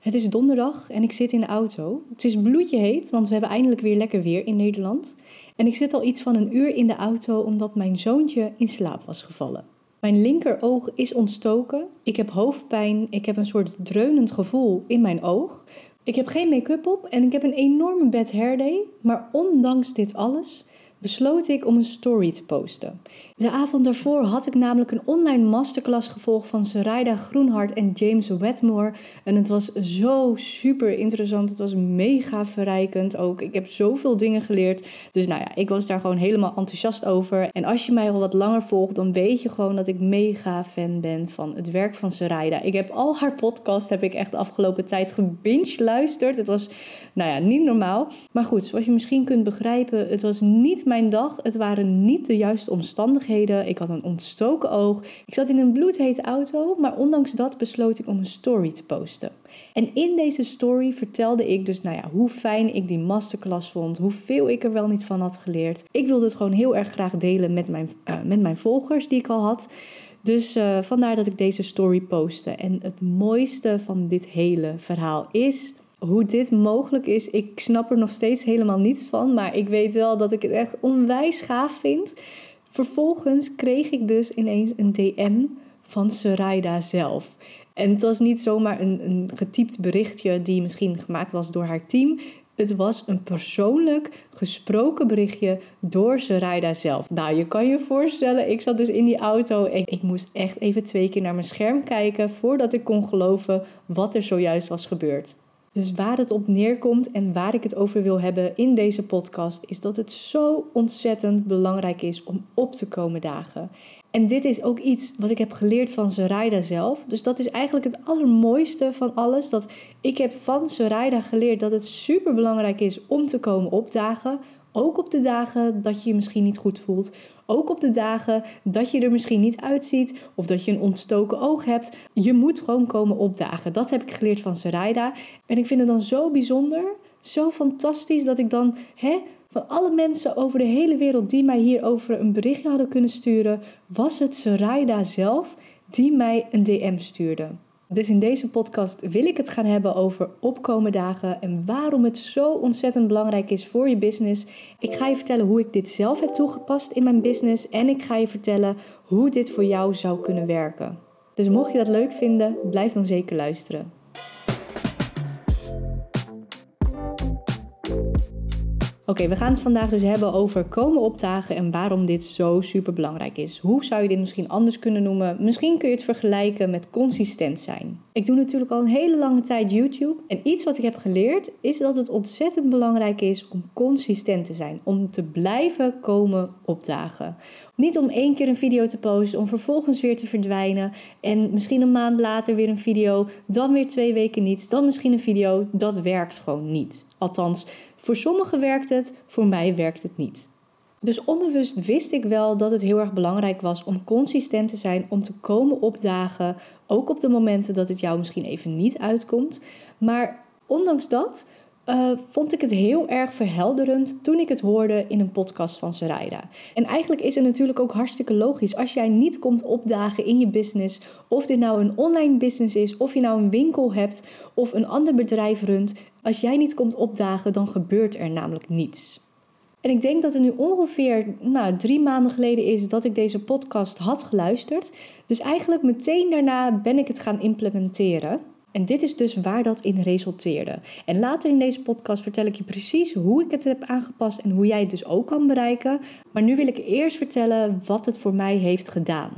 Het is donderdag en ik zit in de auto. Het is bloedje heet, want we hebben eindelijk weer lekker weer in Nederland. En ik zit al iets van een uur in de auto omdat mijn zoontje in slaap was gevallen. Mijn linkeroog is ontstoken. Ik heb hoofdpijn. Ik heb een soort dreunend gevoel in mijn oog. Ik heb geen make-up op en ik heb een enorme bad hair day. Maar ondanks dit alles besloot ik om een story te posten. De avond daarvoor had ik namelijk een online masterclass gevolgd van Sarayda Groenhart en James Wetmore. En het was zo super interessant. Het was mega verrijkend ook. Ik heb zoveel dingen geleerd. Dus nou ja, ik was daar gewoon helemaal enthousiast over. En als je mij al wat langer volgt, dan weet je gewoon dat ik mega fan ben van het werk van Sarayda. Ik heb al haar podcast, heb ik echt de afgelopen tijd gebinge luisterd. Het was, nou ja, niet normaal. Maar goed, zoals je misschien kunt begrijpen, het was niet mijn dag. Het waren niet de juiste omstandigheden. Ik had een ontstoken oog. Ik zat in een bloedhete auto, maar ondanks dat besloot ik om een story te posten. En in deze story vertelde ik dus nou ja, hoe fijn ik die masterclass vond, hoeveel ik er wel niet van had geleerd. Ik wilde het gewoon heel erg graag delen met mijn, uh, met mijn volgers die ik al had. Dus uh, vandaar dat ik deze story postte. En het mooiste van dit hele verhaal is hoe dit mogelijk is, ik snap er nog steeds helemaal niets van. Maar ik weet wel dat ik het echt onwijs gaaf vind. Vervolgens kreeg ik dus ineens een DM van Sarayda zelf. En het was niet zomaar een, een getypt berichtje die misschien gemaakt was door haar team. Het was een persoonlijk gesproken berichtje door Sarayda zelf. Nou, je kan je voorstellen, ik zat dus in die auto en ik moest echt even twee keer naar mijn scherm kijken voordat ik kon geloven wat er zojuist was gebeurd. Dus waar het op neerkomt en waar ik het over wil hebben in deze podcast, is dat het zo ontzettend belangrijk is om op te komen dagen. En dit is ook iets wat ik heb geleerd van Sarayda zelf. Dus dat is eigenlijk het allermooiste van alles. Dat ik heb van Sarayda geleerd dat het super belangrijk is om te komen opdagen. Ook op de dagen dat je je misschien niet goed voelt. Ook op de dagen dat je er misschien niet uitziet of dat je een ontstoken oog hebt. Je moet gewoon komen opdagen. Dat heb ik geleerd van Sarayda. En ik vind het dan zo bijzonder, zo fantastisch dat ik dan hè, van alle mensen over de hele wereld die mij hierover een berichtje hadden kunnen sturen, was het Sarayda zelf die mij een DM stuurde. Dus in deze podcast wil ik het gaan hebben over opkomen dagen en waarom het zo ontzettend belangrijk is voor je business. Ik ga je vertellen hoe ik dit zelf heb toegepast in mijn business en ik ga je vertellen hoe dit voor jou zou kunnen werken. Dus mocht je dat leuk vinden, blijf dan zeker luisteren. Oké, we gaan het vandaag dus hebben over komen opdagen en waarom dit zo super belangrijk is. Hoe zou je dit misschien anders kunnen noemen? Misschien kun je het vergelijken met consistent zijn. Ik doe natuurlijk al een hele lange tijd YouTube en iets wat ik heb geleerd is dat het ontzettend belangrijk is om consistent te zijn, om te blijven komen opdagen. Niet om één keer een video te posten, om vervolgens weer te verdwijnen en misschien een maand later weer een video, dan weer twee weken niets, dan misschien een video. Dat werkt gewoon niet. Althans, voor sommigen werkt het, voor mij werkt het niet. Dus onbewust wist ik wel dat het heel erg belangrijk was om consistent te zijn, om te komen opdagen, ook op de momenten dat het jou misschien even niet uitkomt. Maar ondanks dat uh, vond ik het heel erg verhelderend toen ik het hoorde in een podcast van Sarayda. En eigenlijk is het natuurlijk ook hartstikke logisch. Als jij niet komt opdagen in je business, of dit nou een online business is, of je nou een winkel hebt of een ander bedrijf runt, als jij niet komt opdagen, dan gebeurt er namelijk niets. En ik denk dat het nu ongeveer nou, drie maanden geleden is dat ik deze podcast had geluisterd. Dus eigenlijk meteen daarna ben ik het gaan implementeren. En dit is dus waar dat in resulteerde. En later in deze podcast vertel ik je precies hoe ik het heb aangepast en hoe jij het dus ook kan bereiken. Maar nu wil ik eerst vertellen wat het voor mij heeft gedaan.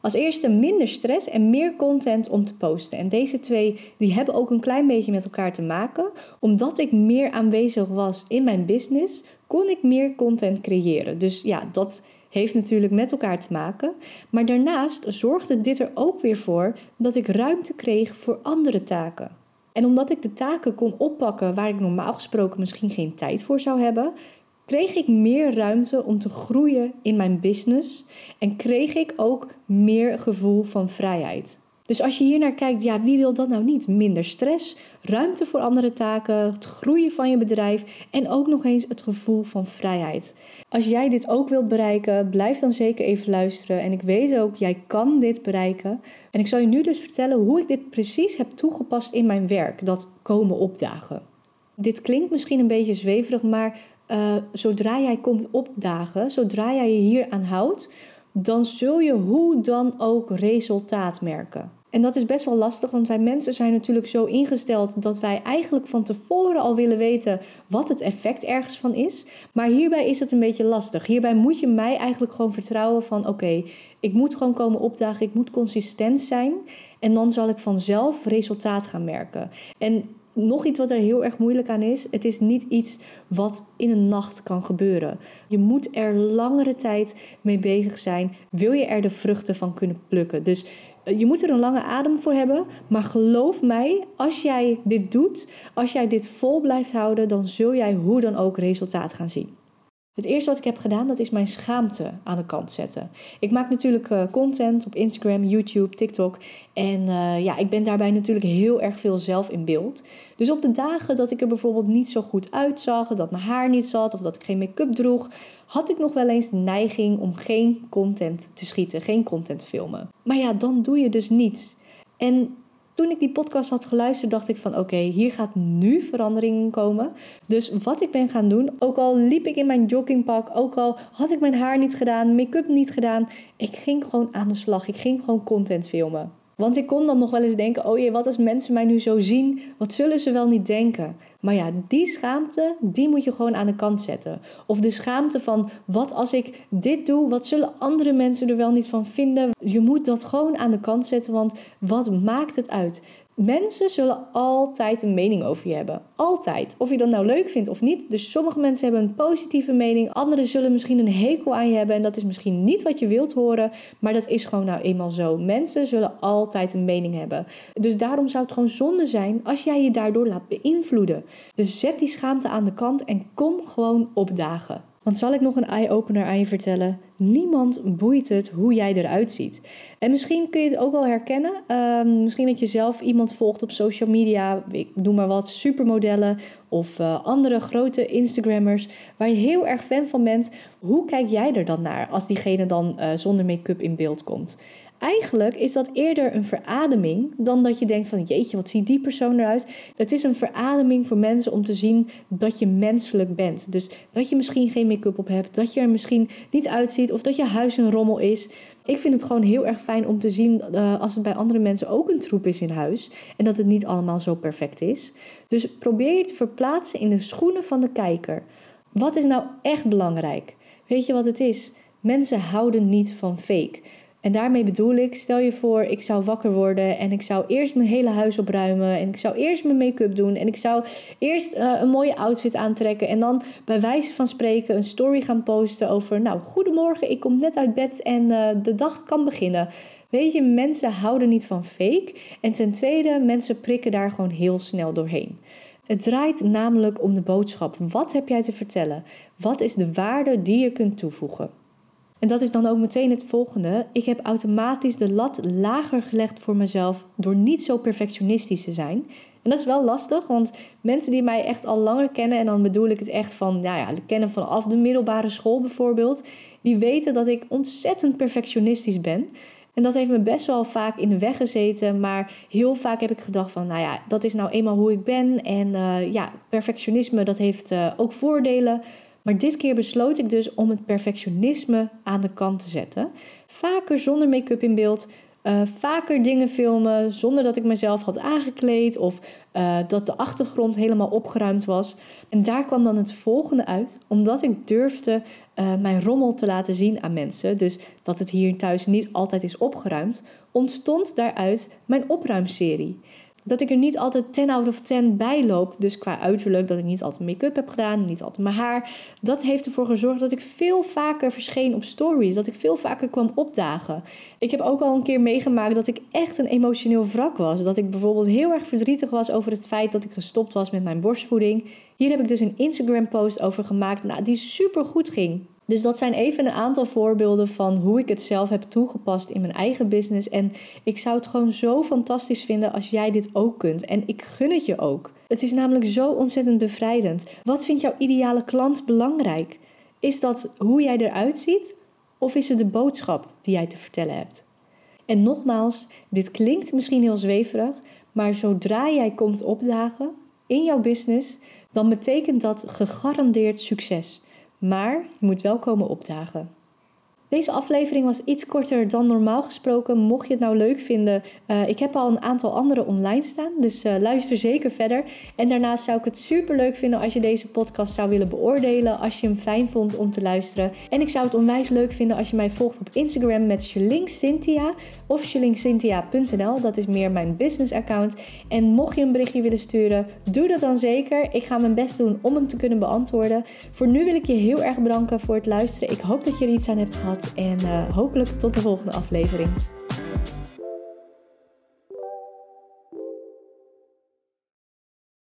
Als eerste minder stress en meer content om te posten. En deze twee die hebben ook een klein beetje met elkaar te maken. Omdat ik meer aanwezig was in mijn business, kon ik meer content creëren. Dus ja, dat heeft natuurlijk met elkaar te maken. Maar daarnaast zorgde dit er ook weer voor dat ik ruimte kreeg voor andere taken. En omdat ik de taken kon oppakken waar ik normaal gesproken misschien geen tijd voor zou hebben, kreeg ik meer ruimte om te groeien in mijn business en kreeg ik ook meer gevoel van vrijheid. Dus als je hier naar kijkt, ja, wie wil dat nou niet? Minder stress, ruimte voor andere taken, het groeien van je bedrijf en ook nog eens het gevoel van vrijheid. Als jij dit ook wilt bereiken, blijf dan zeker even luisteren. En ik weet ook, jij kan dit bereiken. En ik zal je nu dus vertellen hoe ik dit precies heb toegepast in mijn werk, dat komen opdagen. Dit klinkt misschien een beetje zweverig, maar uh, zodra jij komt opdagen, zodra jij je hier aan houdt, dan zul je hoe dan ook resultaat merken. En dat is best wel lastig, want wij mensen zijn natuurlijk zo ingesteld dat wij eigenlijk van tevoren al willen weten wat het effect ergens van is. Maar hierbij is het een beetje lastig. Hierbij moet je mij eigenlijk gewoon vertrouwen van oké, ik moet gewoon komen opdagen, ik moet consistent zijn en dan zal ik vanzelf resultaat gaan merken. En nog iets wat er heel erg moeilijk aan is. Het is niet iets wat in een nacht kan gebeuren. Je moet er langere tijd mee bezig zijn. Wil je er de vruchten van kunnen plukken? Dus je moet er een lange adem voor hebben. Maar geloof mij, als jij dit doet, als jij dit vol blijft houden, dan zul jij hoe dan ook resultaat gaan zien. Het eerste wat ik heb gedaan, dat is mijn schaamte aan de kant zetten. Ik maak natuurlijk uh, content op Instagram, YouTube, TikTok. En uh, ja, ik ben daarbij natuurlijk heel erg veel zelf in beeld. Dus op de dagen dat ik er bijvoorbeeld niet zo goed uitzag, dat mijn haar niet zat of dat ik geen make-up droeg, had ik nog wel eens de neiging om geen content te schieten, geen content te filmen. Maar ja, dan doe je dus niets. En toen ik die podcast had geluisterd, dacht ik van oké, hier gaat nu verandering komen. Dus wat ik ben gaan doen, ook al liep ik in mijn joggingpak, ook al had ik mijn haar niet gedaan, make-up niet gedaan, ik ging gewoon aan de slag. Ik ging gewoon content filmen. Want ik kon dan nog wel eens denken: oh jee, wat als mensen mij nu zo zien? Wat zullen ze wel niet denken? Maar ja, die schaamte, die moet je gewoon aan de kant zetten. Of de schaamte van: wat als ik dit doe? Wat zullen andere mensen er wel niet van vinden? Je moet dat gewoon aan de kant zetten, want wat maakt het uit? Mensen zullen altijd een mening over je hebben. Altijd. Of je dat nou leuk vindt of niet. Dus sommige mensen hebben een positieve mening. Anderen zullen misschien een hekel aan je hebben. En dat is misschien niet wat je wilt horen. Maar dat is gewoon nou eenmaal zo. Mensen zullen altijd een mening hebben. Dus daarom zou het gewoon zonde zijn als jij je daardoor laat beïnvloeden. Dus zet die schaamte aan de kant en kom gewoon opdagen. Want zal ik nog een eye-opener aan je vertellen? Niemand boeit het hoe jij eruit ziet. En misschien kun je het ook wel herkennen. Ehm, misschien dat je zelf iemand volgt op social media. Ik noem maar wat supermodellen of uh, andere grote Instagrammers. Waar je heel erg fan van bent. Hoe kijk jij er dan naar als diegene dan uh, zonder make-up in beeld komt? Eigenlijk is dat eerder een verademing dan dat je denkt van jeetje, wat ziet die persoon eruit? Het is een verademing voor mensen om te zien dat je menselijk bent. Dus dat je misschien geen make-up op hebt, dat je er misschien niet uitziet of dat je huis een rommel is. Ik vind het gewoon heel erg fijn om te zien uh, als het bij andere mensen ook een troep is in huis en dat het niet allemaal zo perfect is. Dus probeer je te verplaatsen in de schoenen van de kijker. Wat is nou echt belangrijk? Weet je wat het is? Mensen houden niet van fake. En daarmee bedoel ik, stel je voor, ik zou wakker worden en ik zou eerst mijn hele huis opruimen en ik zou eerst mijn make-up doen en ik zou eerst uh, een mooie outfit aantrekken en dan bij wijze van spreken een story gaan posten over, nou, goedemorgen, ik kom net uit bed en uh, de dag kan beginnen. Weet je, mensen houden niet van fake en ten tweede, mensen prikken daar gewoon heel snel doorheen. Het draait namelijk om de boodschap. Wat heb jij te vertellen? Wat is de waarde die je kunt toevoegen? En dat is dan ook meteen het volgende. Ik heb automatisch de lat lager gelegd voor mezelf door niet zo perfectionistisch te zijn. En dat is wel lastig, want mensen die mij echt al langer kennen, en dan bedoel ik het echt van, nou ja, kennen vanaf de middelbare school bijvoorbeeld, die weten dat ik ontzettend perfectionistisch ben. En dat heeft me best wel vaak in de weg gezeten. Maar heel vaak heb ik gedacht van, nou ja, dat is nou eenmaal hoe ik ben. En uh, ja, perfectionisme, dat heeft uh, ook voordelen. Maar dit keer besloot ik dus om het perfectionisme aan de kant te zetten. Vaker zonder make-up in beeld. Uh, vaker dingen filmen zonder dat ik mezelf had aangekleed of uh, dat de achtergrond helemaal opgeruimd was. En daar kwam dan het volgende uit, omdat ik durfde uh, mijn rommel te laten zien aan mensen, dus dat het hier thuis niet altijd is opgeruimd, ontstond daaruit mijn opruimserie dat ik er niet altijd 10 out of 10 bij loop. Dus qua uiterlijk, dat ik niet altijd make-up heb gedaan, niet altijd mijn haar. Dat heeft ervoor gezorgd dat ik veel vaker verscheen op stories. Dat ik veel vaker kwam opdagen. Ik heb ook al een keer meegemaakt dat ik echt een emotioneel wrak was. Dat ik bijvoorbeeld heel erg verdrietig was over het feit dat ik gestopt was met mijn borstvoeding. Hier heb ik dus een Instagram post over gemaakt nou, die super goed ging. Dus dat zijn even een aantal voorbeelden van hoe ik het zelf heb toegepast in mijn eigen business. En ik zou het gewoon zo fantastisch vinden als jij dit ook kunt. En ik gun het je ook. Het is namelijk zo ontzettend bevrijdend. Wat vindt jouw ideale klant belangrijk? Is dat hoe jij eruit ziet? Of is het de boodschap die jij te vertellen hebt? En nogmaals, dit klinkt misschien heel zweverig, maar zodra jij komt opdagen in jouw business, dan betekent dat gegarandeerd succes. Maar je moet wel komen opdagen. Deze aflevering was iets korter dan normaal gesproken. Mocht je het nou leuk vinden, uh, ik heb al een aantal andere online staan. Dus uh, luister zeker verder. En daarnaast zou ik het super leuk vinden als je deze podcast zou willen beoordelen. Als je hem fijn vond om te luisteren. En ik zou het onwijs leuk vinden als je mij volgt op Instagram met Shalink of. Dat is meer mijn business account. En mocht je een berichtje willen sturen, doe dat dan zeker. Ik ga mijn best doen om hem te kunnen beantwoorden. Voor nu wil ik je heel erg bedanken voor het luisteren. Ik hoop dat je er iets aan hebt gehad. En uh, hopelijk tot de volgende aflevering.